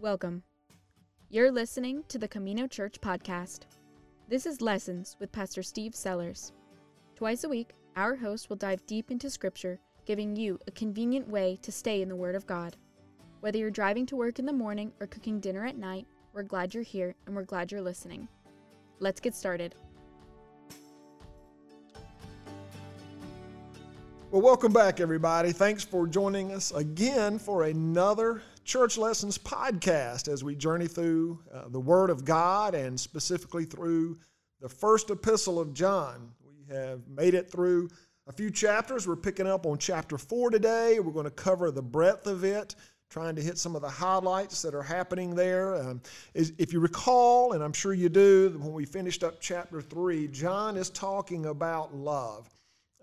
Welcome. You're listening to the Camino Church podcast. This is Lessons with Pastor Steve Sellers. Twice a week, our host will dive deep into Scripture, giving you a convenient way to stay in the Word of God. Whether you're driving to work in the morning or cooking dinner at night, we're glad you're here and we're glad you're listening. Let's get started. Well, welcome back, everybody. Thanks for joining us again for another Church Lessons podcast as we journey through uh, the Word of God and specifically through the first epistle of John. We have made it through a few chapters. We're picking up on chapter four today. We're going to cover the breadth of it, trying to hit some of the highlights that are happening there. Um, is, if you recall, and I'm sure you do, when we finished up chapter three, John is talking about love.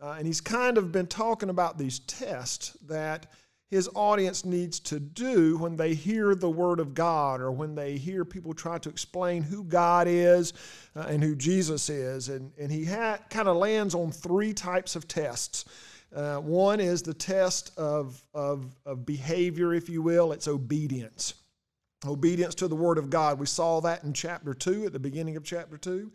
Uh, and he's kind of been talking about these tests that his audience needs to do when they hear the Word of God or when they hear people try to explain who God is uh, and who Jesus is. And, and he ha- kind of lands on three types of tests. Uh, one is the test of, of, of behavior, if you will, it's obedience. Obedience to the Word of God. We saw that in chapter 2, at the beginning of chapter 2.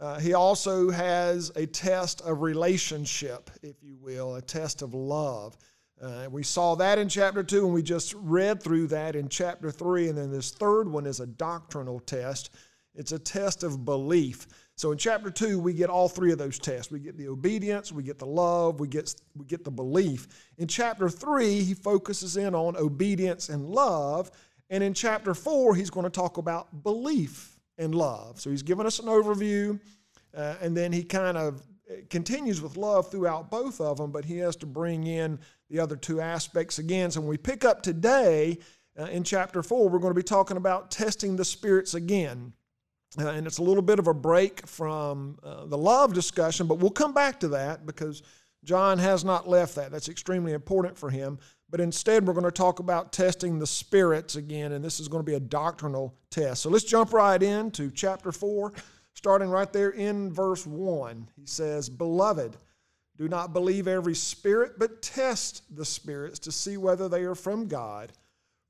Uh, he also has a test of relationship, if you will, a test of love. Uh, we saw that in chapter 2, and we just read through that in chapter 3. And then this third one is a doctrinal test. It's a test of belief. So in chapter 2, we get all three of those tests. We get the obedience, we get the love, we get, we get the belief. In chapter 3, he focuses in on obedience and love. And in chapter 4, he's going to talk about belief and love. So he's given us an overview, uh, and then he kind of continues with love throughout both of them, but he has to bring in the other two aspects again. So when we pick up today uh, in chapter 4, we're going to be talking about testing the spirits again. Uh, and it's a little bit of a break from uh, the love discussion, but we'll come back to that because John has not left that. That's extremely important for him. But instead, we're going to talk about testing the spirits again, and this is going to be a doctrinal test. So let's jump right into chapter 4, starting right there in verse 1. He says, Beloved, do not believe every spirit, but test the spirits to see whether they are from God.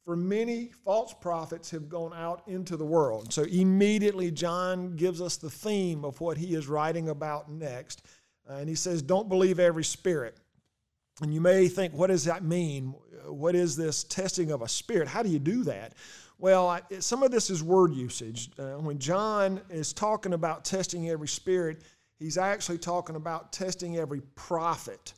For many false prophets have gone out into the world. So immediately, John gives us the theme of what he is writing about next. And he says, Don't believe every spirit. And you may think, what does that mean? What is this testing of a spirit? How do you do that? Well, some of this is word usage. Uh, when John is talking about testing every spirit, He's actually talking about testing every prophet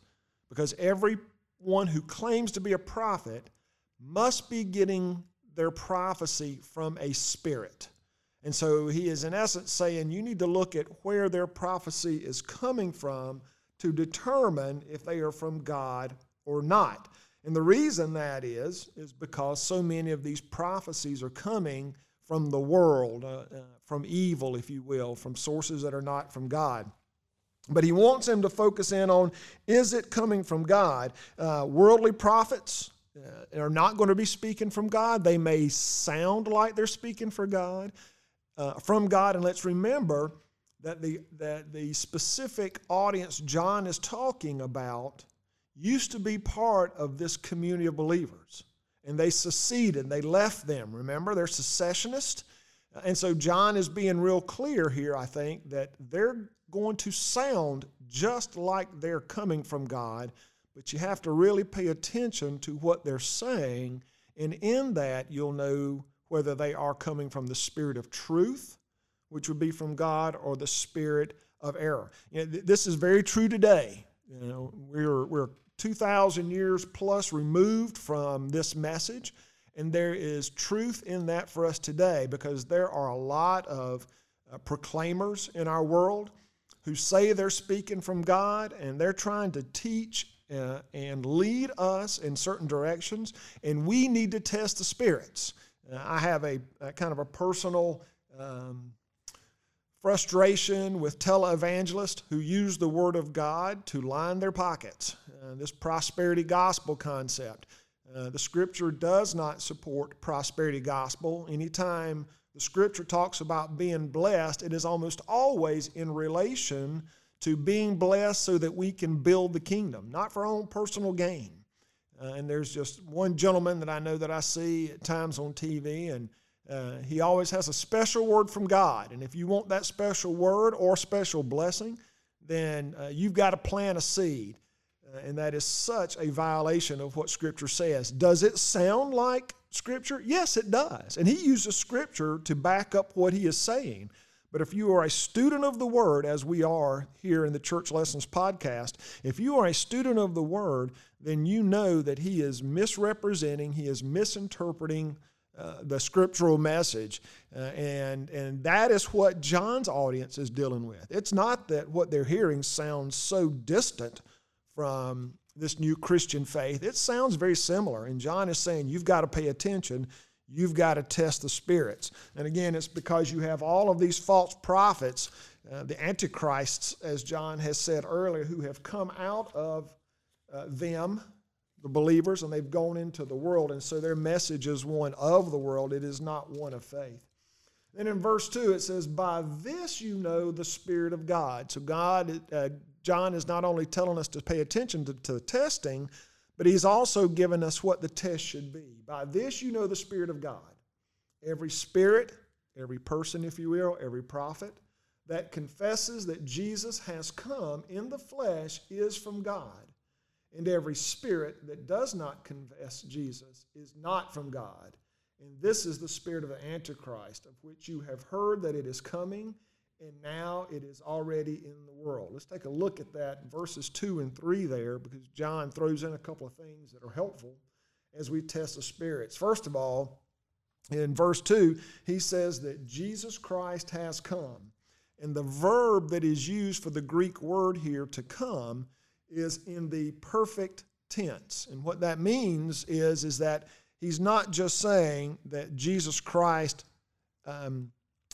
because everyone who claims to be a prophet must be getting their prophecy from a spirit. And so he is, in essence, saying you need to look at where their prophecy is coming from to determine if they are from God or not. And the reason that is, is because so many of these prophecies are coming from the world, uh, uh, from evil, if you will, from sources that are not from God. But he wants him to focus in on is it coming from God? Uh, worldly prophets uh, are not going to be speaking from God. They may sound like they're speaking for God, uh, from God. And let's remember that the, that the specific audience John is talking about used to be part of this community of believers and they seceded. They left them. Remember, they're secessionists. And so John is being real clear here, I think, that they're going to sound just like they're coming from God, but you have to really pay attention to what they're saying. And in that, you'll know whether they are coming from the spirit of truth, which would be from God, or the spirit of error. You know, this is very true today. You know, we're, we're 2,000 years plus removed from this message. And there is truth in that for us today because there are a lot of uh, proclaimers in our world who say they're speaking from God and they're trying to teach uh, and lead us in certain directions. And we need to test the spirits. Uh, I have a, a, kind of a personal um, frustration with televangelists who use the Word of God to line their pockets. Uh, this prosperity gospel concept. Uh, the Scripture does not support prosperity gospel. Anytime the Scripture talks about being blessed, it is almost always in relation to being blessed so that we can build the kingdom, not for our own personal gain. Uh, and there's just one gentleman that I know that I see at times on TV, and uh, he always has a special word from God. And if you want that special word or special blessing, then uh, you've got to plant a seed. Uh, and that is such a violation of what Scripture says. Does it sound like Scripture? Yes, it does. And he uses Scripture to back up what he is saying. But if you are a student of the Word, as we are here in the Church Lessons podcast, if you are a student of the Word, then you know that he is misrepresenting, he is misinterpreting uh, the scriptural message. Uh, and, and that is what John's audience is dealing with. It's not that what they're hearing sounds so distant from this new Christian faith. It sounds very similar. And John is saying you've got to pay attention. You've got to test the spirits. And again, it's because you have all of these false prophets, uh, the antichrists, as John has said earlier, who have come out of uh, them, the believers, and they've gone into the world. And so their message is one of the world, it is not one of faith. Then in verse 2, it says, By this you know the Spirit of God. So God, uh, John is not only telling us to pay attention to, to the testing, but he's also given us what the test should be. By this you know the Spirit of God. Every spirit, every person, if you will, every prophet that confesses that Jesus has come in the flesh is from God. And every spirit that does not confess Jesus is not from God. And this is the spirit of the Antichrist, of which you have heard that it is coming, and now it is already in the world. Let's take a look at that verses 2 and 3 there, because John throws in a couple of things that are helpful as we test the spirits. First of all, in verse 2, he says that Jesus Christ has come. And the verb that is used for the Greek word here to come is in the perfect tense. And what that means is, is that he's not just saying that Jesus Christ um,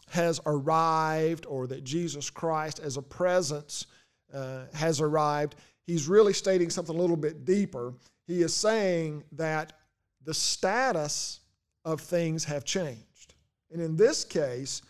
has arrived or that Jesus Christ as a presence uh, has arrived. He's really stating something a little bit deeper. He is saying that the status of things have changed. And in this case,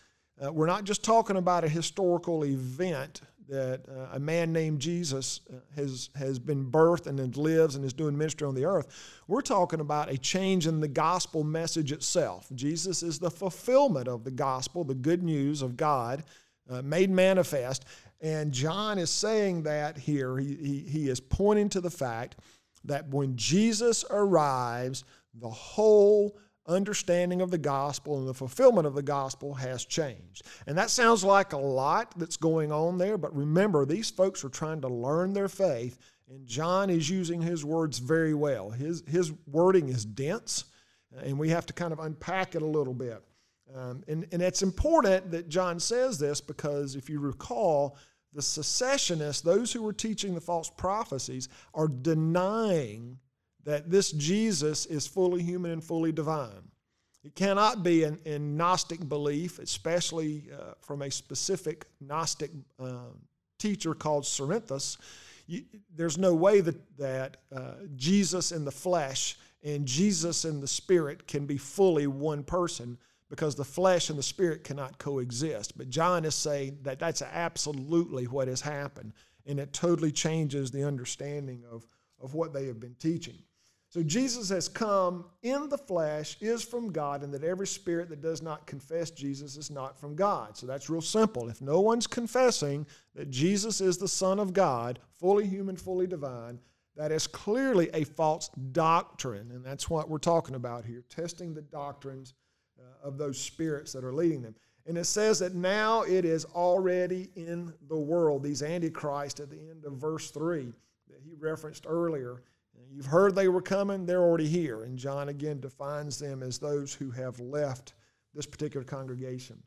uh, we're not just talking about a historical event that uh, a man named Jesus uh, has, has been birthed and lives and is doing ministry on the earth. We're talking about a change in the gospel message itself. Jesus is the fulfillment of the gospel, the good news of God uh, made manifest. And John is saying that here. He, he, he is pointing to the fact that when Jesus arrives, the whole understanding of the gospel and the fulfillment of the gospel has changed. And that sounds like a lot that's going on there, but remember, these folks are trying to learn their faith, and John is using his words very well. His, his wording is dense, and we have to kind of unpack it a little bit. Um, and, and it's important that John says this because if you recall, the secessionists, those who were teaching the false prophecies, are denying that this Jesus is fully human and fully divine. It cannot be in, Gnostic belief, especially uh, from a specific Gnostic uh, teacher called Cerinthus. You, there's no way that, that uh, Jesus in the flesh and Jesus in the spirit can be fully one person because the flesh and the spirit cannot coexist. But John is saying that that's absolutely what has happened, and it totally changes the understanding of, of what they have been teaching. So Jesus has come in the flesh, is from God, and that every spirit that does not confess Jesus is not from God. So that's real simple. If no one's confessing that Jesus is the Son of God, fully human, fully divine, that is clearly a false doctrine. And that's what we're talking about here, testing the doctrines uh, of those spirits that are leading them. And it says that now it is already in the world, these antichrists at the end of verse 3 that he referenced earlier. You've heard they were coming, they're already here. And John again defines them as those who have left this particular congregation.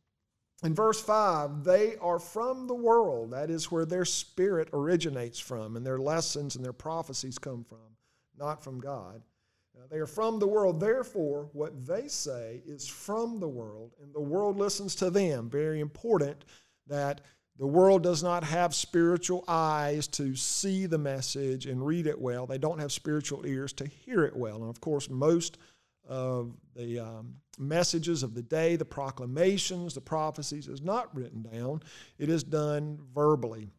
In verse 5, they are from the world. That is where their spirit originates from, and their lessons and their prophecies come from, not from God. they are from the world. Therefore, what they say is from the world, and the world listens to them. Very important that the world does not have spiritual eyes to see the message and read it well. They don't have spiritual ears to hear it well. And of course, most of the um, messages of the day, the proclamations, the prophecies, is not written down, it is done verbally.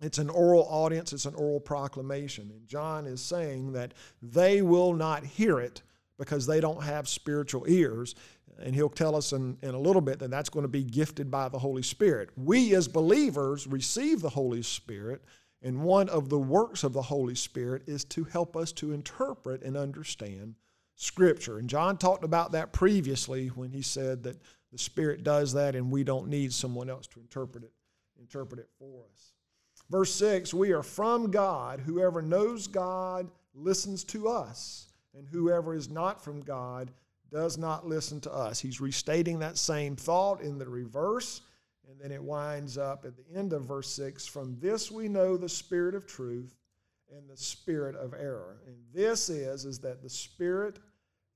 It's an oral audience, it's an oral proclamation. And John is saying that they will not hear it because they don't have spiritual ears. And he'll tell us in, in a little bit that that's going to be gifted by the Holy Spirit. We as believers receive the Holy Spirit, and one of the works of the Holy Spirit is to help us to interpret and understand Scripture. And John talked about that previously when he said that the Spirit does that and we don't need someone else to interpret it, interpret it for us. Verse 6 We are from God. Whoever knows God listens to us, and whoever is not from God does not listen to us. He's restating that same thought in the reverse, and then it winds up at the end of verse 6 From this we know the spirit of truth and the spirit of error. And this is, is that the spirit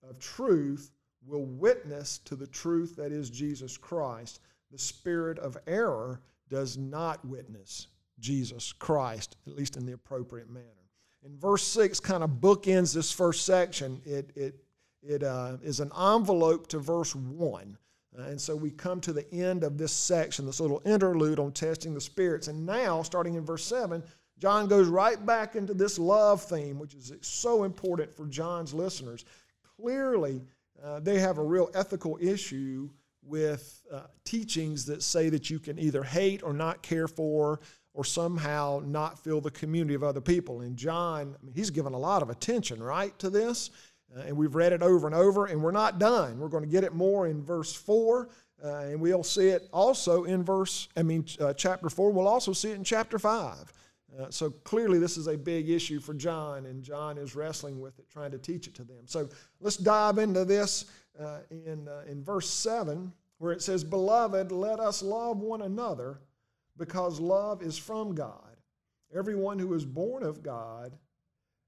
of truth will witness to the truth that is Jesus Christ. The spirit of error does not witness Jesus Christ, at least in the appropriate manner. And verse 6 kind of bookends this first section. It, it, it uh, is an envelope to verse 1. Uh, and so we come to the end of this section, this little interlude on testing the spirits. And now, starting in verse 7, John goes right back into this love theme, which is so important for John's listeners. Clearly, uh, they have a real ethical issue with uh, teachings that say that you can either hate or not care for or somehow not feel the community of other people. And John, I mean, he's given a lot of attention, right, to this. Uh, and we've read it over and over, and we're not done. We're going to get it more in verse 4, uh, and we'll see it also in verse, I mean, uh, chapter 4. We'll also see it in chapter 5. Uh, so clearly, this is a big issue for John, and John is wrestling with it, trying to teach it to them. So let's dive into this uh, in, uh, in verse 7, where it says, Beloved, let us love one another because love is from God. Everyone who is born of God,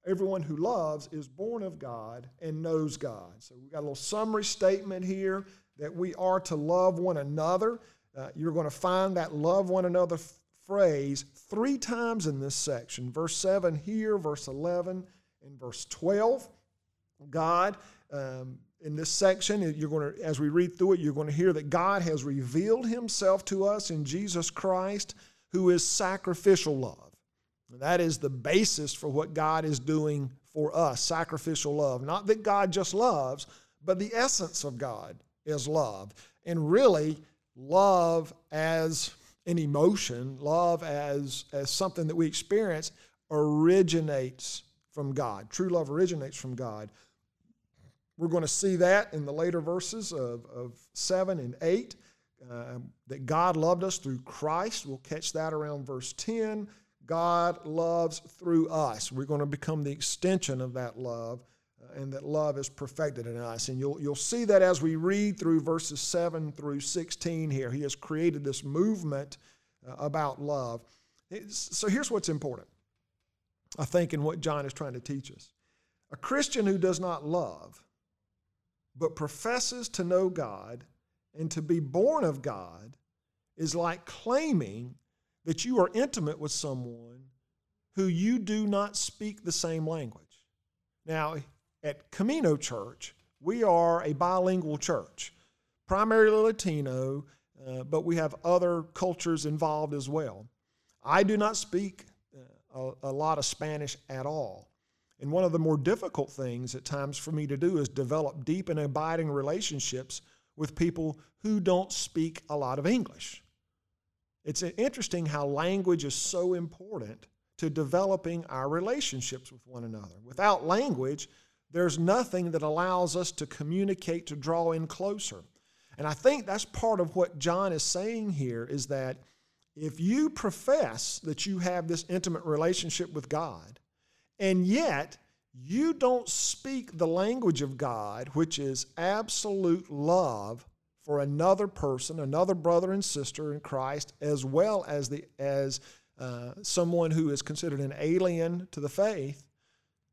everyone who loves is born of God and knows God. So we've got a little summary statement here that we are to love one another. Uh, you're going to find that love one another f- phrase three times in this section verse 7 here, verse 11, and verse 12. God, um, in this section, you're going to, as we read through it, you're going to hear that God has revealed himself to us in Jesus Christ, who is sacrificial love. And that is the basis for what God is doing for us sacrificial love. Not that God just loves, but the essence of God is love. And really, love as an emotion, love as, as something that we experience, originates from God. True love originates from God. We're going to see that in the later verses of, of 7 and 8, uh, that God loved us through Christ. We'll catch that around verse 10. God loves through us. We're going to become the extension of that love, uh, and that love is perfected in us. And you'll, you'll see that as we read through verses 7 through 16 here. He has created this movement uh, about love. It's, so here's what's important, I think, in what John is trying to teach us. A Christian who does not love but professes to know God and to be born of God is like claiming that you are intimate with someone who you do not speak the same language. Now, at Camino Church, we are a bilingual church, primarily Latino, uh, but we have other cultures involved as well. I do not speak uh, a, a lot of Spanish at all. And one of the more difficult things at times for me to do is develop deep and abiding relationships with people who don't speak a lot of English. It's interesting how language is so important to developing our relationships with one another. Without language, there's nothing that allows us to communicate, to draw in closer. And I think that's part of what John is saying here is that if you profess that you have this intimate relationship with God, and yet, you don't speak the language of God, which is absolute love for another person, another brother and sister in Christ, as well as the as uh, someone who is considered an alien to the faith,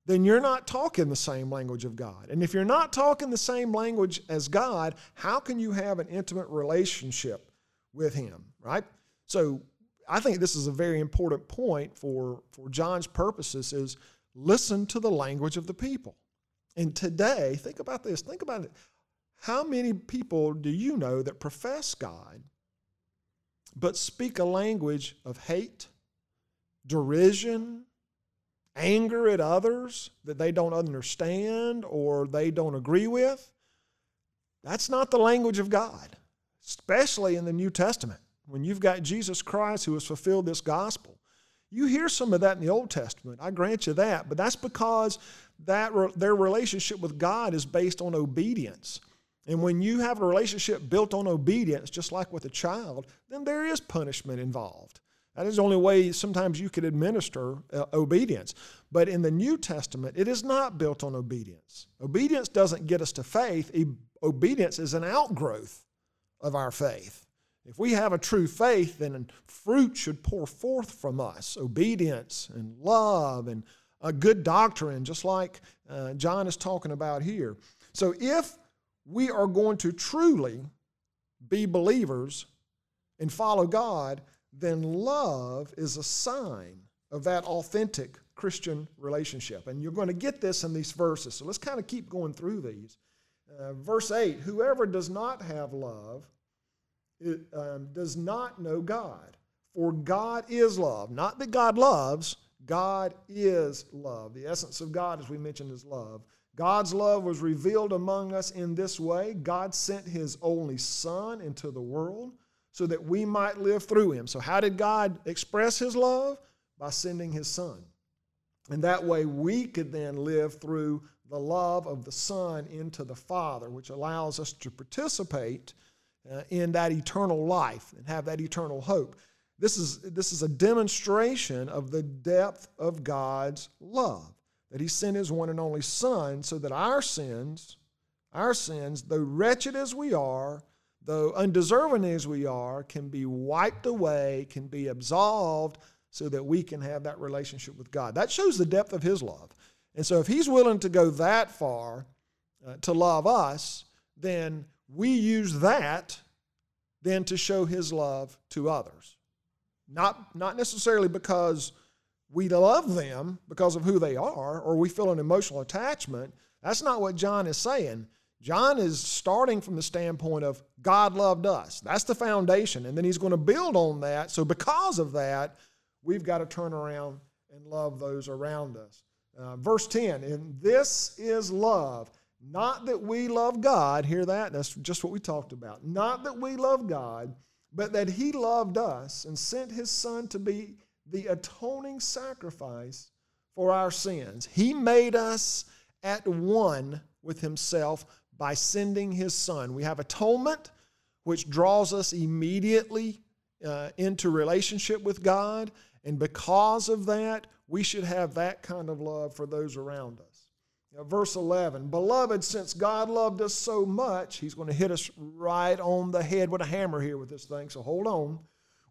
then you're not talking the same language of God. And if you're not talking the same language as God, how can you have an intimate relationship with Him, right? So I think this is a very important point for, for John's purposes is listen to the language of the people. And today, think about this. Think about it. How many people do you know that profess God but speak a language of hate, derision, anger at others that they don't understand or they don't agree with. That's not the language of God, especially in the New Testament. When you've got Jesus Christ who has fulfilled this gospel, you hear some of that in the Old Testament. I grant you that, but that's because that their relationship with God is based on obedience. And when you have a relationship built on obedience, just like with a child, then there is punishment involved. That is the only way sometimes you could administer uh, obedience. But in the New Testament, it is not built on obedience. Obedience doesn't get us to faith, obedience is an outgrowth of our faith. If we have a true faith, then fruit should pour forth from us obedience and love and a good doctrine, just like uh, John is talking about here. So if we are going to truly be believers and follow God, then love is a sign of that authentic Christian relationship. And you're going to get this in these verses. So let's kind of keep going through these. Uh, verse 8 Whoever does not have love it, um, does not know God, for God is love. Not that God loves, God is love. The essence of God, as we mentioned, is love. God's love was revealed among us in this way God sent His only Son into the world so that we might live through Him. So, how did God express His love? By sending His Son. And that way we could then live through the love of the Son into the Father, which allows us to participate uh, in that eternal life and have that eternal hope. This is, this is a demonstration of the depth of God's love, that He sent His one and only Son so that our sins, our sins, though wretched as we are, though undeserving as we are, can be wiped away, can be absolved, so that we can have that relationship with God. That shows the depth of His love. And so, if He's willing to go that far uh, to love us, then we use that then to show His love to others. Not, not necessarily because we love them because of who they are or we feel an emotional attachment. That's not what John is saying. John is starting from the standpoint of God loved us. That's the foundation. And then he's going to build on that. So, because of that, we've got to turn around and love those around us. Uh, verse 10 And this is love. Not that we love God, hear that? That's just what we talked about. Not that we love God, but that He loved us and sent His Son to be the atoning sacrifice for our sins. He made us at one with Himself by sending His Son. We have atonement, which draws us immediately uh, into relationship with God. And because of that, we should have that kind of love for those around us. Verse 11 Beloved, since God loved us so much, he's going to hit us right on the head with a hammer here with this thing, so hold on.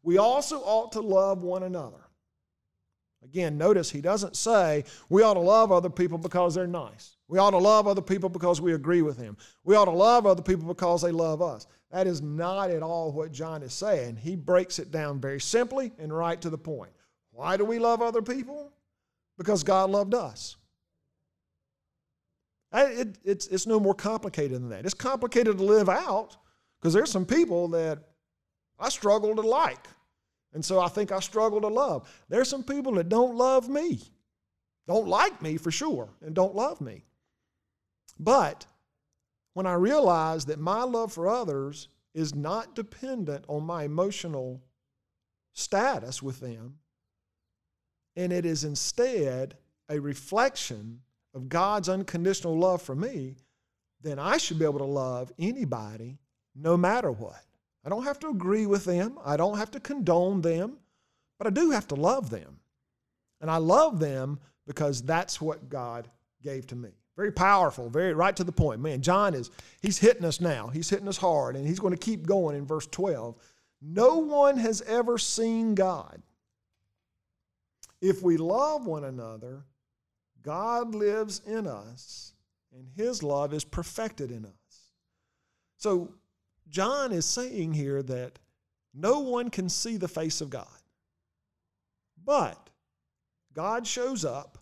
We also ought to love one another. Again, notice he doesn't say we ought to love other people because they're nice. We ought to love other people because we agree with them. We ought to love other people because they love us. That is not at all what John is saying. He breaks it down very simply and right to the point. Why do we love other people? Because God loved us. It, it's, it's no more complicated than that. It's complicated to live out because there's some people that I struggle to like. And so I think I struggle to love. There's some people that don't love me, don't like me for sure, and don't love me. But when I realize that my love for others is not dependent on my emotional status with them, and it is instead a reflection of God's unconditional love for me, then I should be able to love anybody no matter what. I don't have to agree with them, I don't have to condone them, but I do have to love them. And I love them because that's what God gave to me. Very powerful, very right to the point. Man, John is he's hitting us now. He's hitting us hard and he's going to keep going in verse 12. No one has ever seen God. If we love one another, God lives in us, and his love is perfected in us. So, John is saying here that no one can see the face of God. But God shows up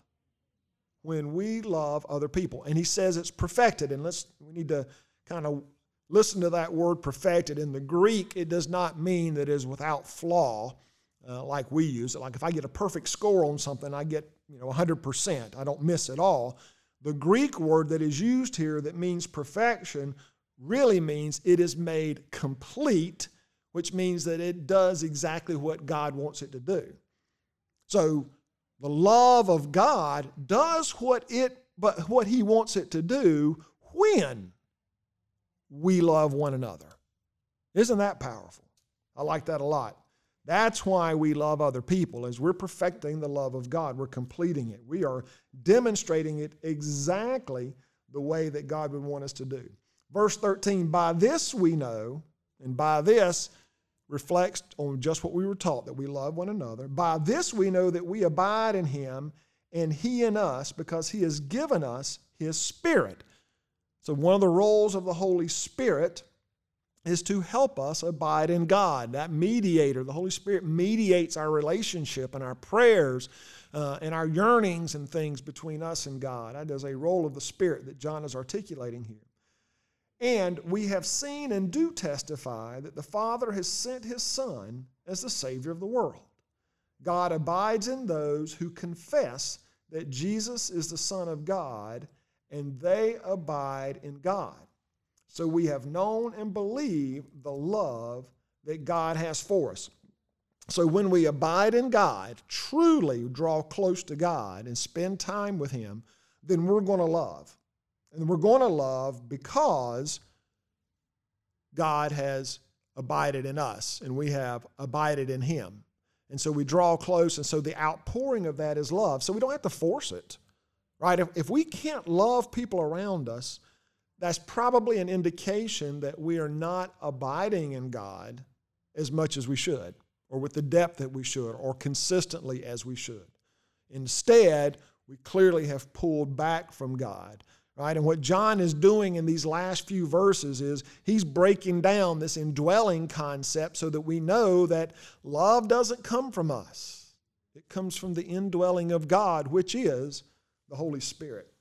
when we love other people. And he says it's perfected. And let's we need to kind of listen to that word perfected. In the Greek, it does not mean that it is without flaw. uh, like we use it. Like if I get a perfect score on something, I get you know 100%. I don't miss at all. The Greek word that is used here that means perfection really means it is made complete, which means that it does exactly what God wants it to do. So the love of God does what it but what he wants it to do when we love one another. Isn't that powerful? I like that a lot. That's why we love other people, as we're perfecting the love of God. We're completing it. We are demonstrating it exactly the way that God would want us to do. Verse 13, by this we know, and by this reflects on just what we were taught that we love one another. By this we know that we abide in him and he in us because he has given us his spirit. So, one of the roles of the Holy Spirit is to help us abide in God. That mediator, the Holy Spirit mediates our relationship and our prayers uh, and our yearnings and things between us and God. That is a role of the Spirit that John is articulating here. And we have seen and do testify that the Father has sent his Son as the Savior of the world. God abides in those who confess that Jesus is the Son of God, and they abide in God. So we have known and believed the love that God has for us. So when we abide in God, truly draw close to God and spend time with Him, then we're going to love. And we're going to love because God has abided in us and we have abided in Him. And so we draw close, and so the outpouring of that is love. So we don't have to force it, right? If, if we can't love people around us, that's probably an indication that we are not abiding in God as much as we should, or with the depth that we should, or consistently as we should. Instead, we clearly have pulled back from God. Right? And what John is doing in these last few verses is he's breaking down this indwelling concept so that we know that love doesn't come from us. It comes from the indwelling of God, which is the Holy Spirit.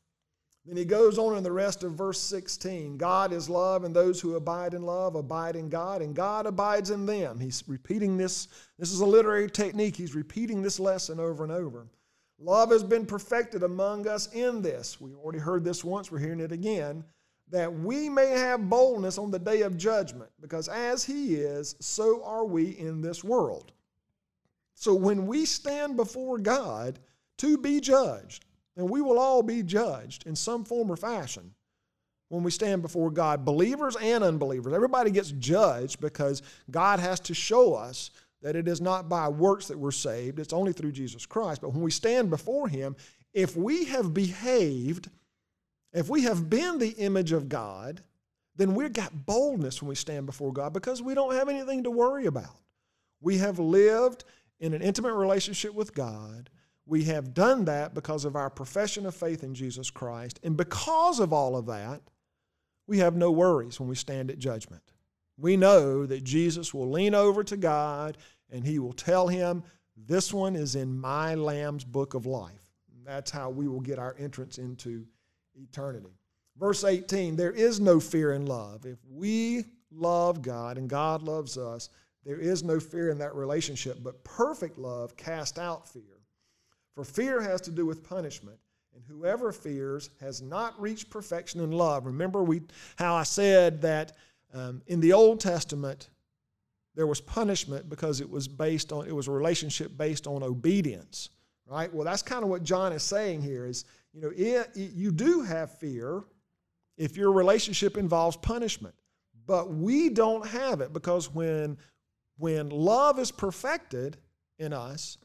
Then he goes on in the rest of verse 16 God is love, and those who abide in love abide in God, and God abides in them. He's repeating this. This is a literary technique. He's repeating this lesson over and over. Love has been perfected among us in this. We already heard this once, we're hearing it again. That we may have boldness on the day of judgment, because as He is, so are we in this world. So when we stand before God to be judged, and we will all be judged in some form or fashion when we stand before God, believers and unbelievers. Everybody gets judged because God has to show us that it is not by works that we're saved, it's only through Jesus Christ. But when we stand before Him, if we have behaved, if we have been the image of God, then we've got boldness when we stand before God because we don't have anything to worry about. We have lived in an intimate relationship with God. We have done that because of our profession of faith in Jesus Christ. And because of all of that, we have no worries when we stand at judgment. We know that Jesus will lean over to God and he will tell him, This one is in my Lamb's book of life. That's how we will get our entrance into eternity. Verse 18 There is no fear in love. If we love God and God loves us, there is no fear in that relationship, but perfect love casts out fear. For fear has to do with punishment, and whoever fears has not reached perfection in love. Remember we how I said that um, in the Old Testament there was punishment because it was based on it was a relationship based on obedience, right? Well, that's kind of what John is saying here is, you know, it, it, you do have fear if your relationship involves punishment. But we don't have it because when when love is perfected in us,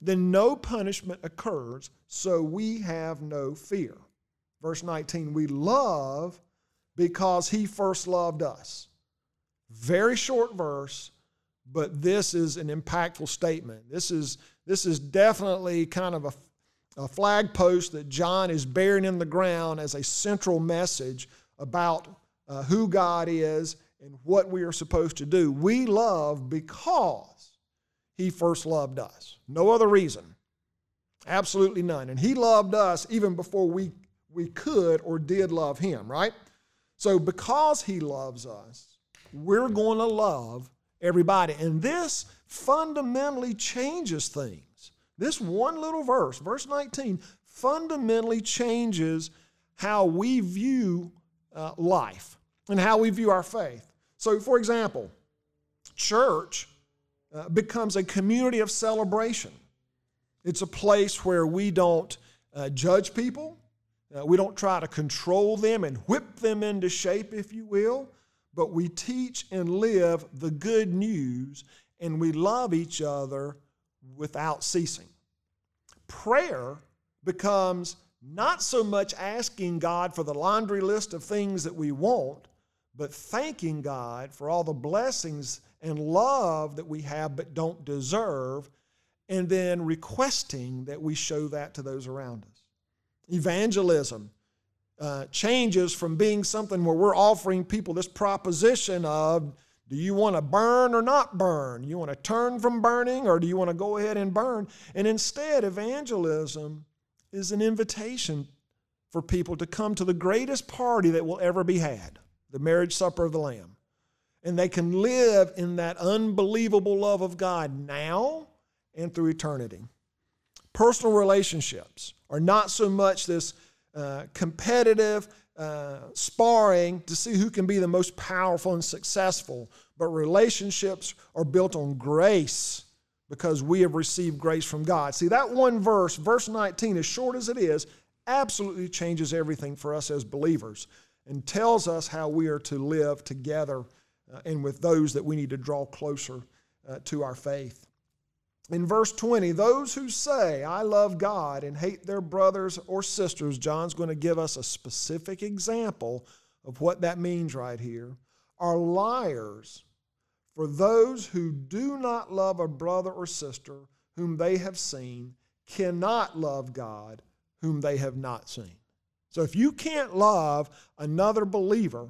then no punishment occurs, so we have no fear. Verse 19, we love because he first loved us. Very short verse, but this is an impactful statement. This is, this is definitely kind of a, a flag post that John is bearing in the ground as a central message about uh, who God is and what we are supposed to do. We love because he first loved us. No other reason. Absolutely none. And he loved us even before we, we could or did love him, right? So because he loves us, we're going to love everybody. And this fundamentally changes things. This one little verse, verse 19, fundamentally changes how we view uh, life and how we view our faith. So, for example, church uh, becomes a community of celebration. It's a place where we don't uh, judge people, uh, we don't try to control them and whip them into shape, if you will, but we teach and live the good news and we love each other without ceasing. Prayer becomes not so much asking God for the laundry list of things that we want, but thanking God for all the blessings and love that we have but don't deserve, and then requesting that we show that to those around us. Evangelism uh, changes from being something where we're offering people this proposition of, do you want to burn or not burn? You want to turn from burning or do you want to go ahead and burn? And instead, evangelism is an invitation for people to come to the greatest party that will ever be had the marriage supper of the Lamb. And they can live in that unbelievable love of God now and through eternity. Personal relationships are not so much this uh, competitive uh, sparring to see who can be the most powerful and successful, but relationships are built on grace because we have received grace from God. See, that one verse, verse 19, as short as it is, absolutely changes everything for us as believers and tells us how we are to live together uh, and with those that we need to draw closer uh, to our faith. In verse 20, those who say, I love God and hate their brothers or sisters, John's going to give us a specific example of what that means right here, are liars. For those who do not love a brother or sister whom they have seen cannot love God whom they have not seen. So if you can't love another believer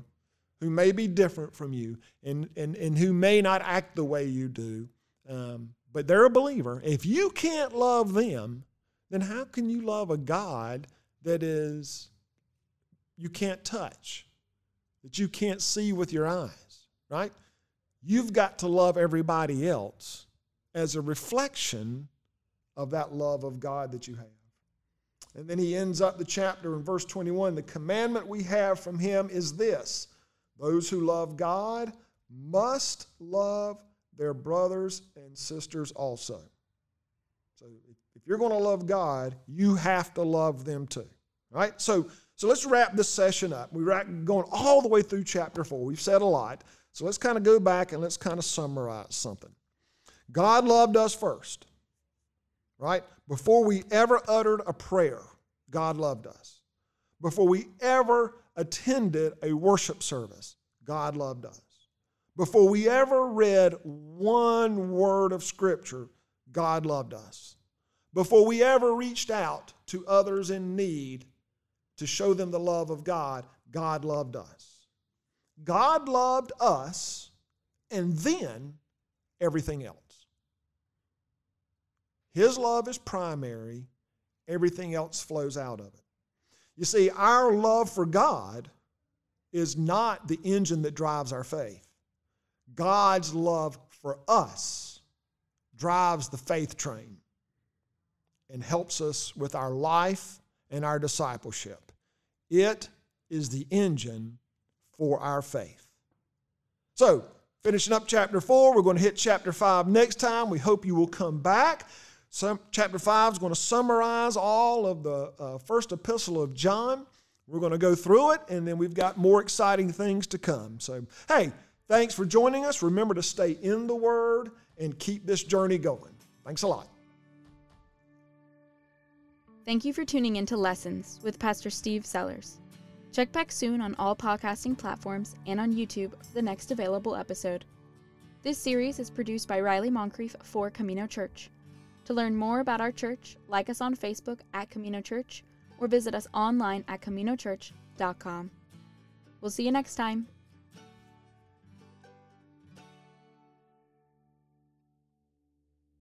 who may be different from you and, and, and who may not act the way you do, um, but they're a believer. If you can't love them, then how can you love a God that is you can't touch, that you can't see with your eyes, right? You've got to love everybody else as a reflection of that love of God that you have. And then he ends up the chapter in verse 21 the commandment we have from him is this those who love God must love their brothers and sisters also. So if you're going to love God, you have to love them too. Right? So so let's wrap this session up. We're going all the way through chapter 4. We've said a lot. So let's kind of go back and let's kind of summarize something. God loved us first. Right? Before we ever uttered a prayer, God loved us. Before we ever attended a worship service, God loved us. Before we ever read one word of Scripture, God loved us. Before we ever reached out to others in need to show them the love of God, God loved us. God loved us and then everything else. His love is primary, everything else flows out of it. You see, our love for God is not the engine that drives our faith. God's love for us drives the faith train and helps us with our life and our discipleship. It is the engine for our faith. So, finishing up chapter 4, we're going to hit chapter 5 next time. We hope you will come back. Some, chapter 5 is going to summarize all of the uh, first epistle of John. We're going to go through it, and then we've got more exciting things to come. So, hey, Thanks for joining us. Remember to stay in the Word and keep this journey going. Thanks a lot. Thank you for tuning in to Lessons with Pastor Steve Sellers. Check back soon on all podcasting platforms and on YouTube for the next available episode. This series is produced by Riley Moncrief for Camino Church. To learn more about our church, like us on Facebook at Camino Church or visit us online at CaminoChurch.com. We'll see you next time.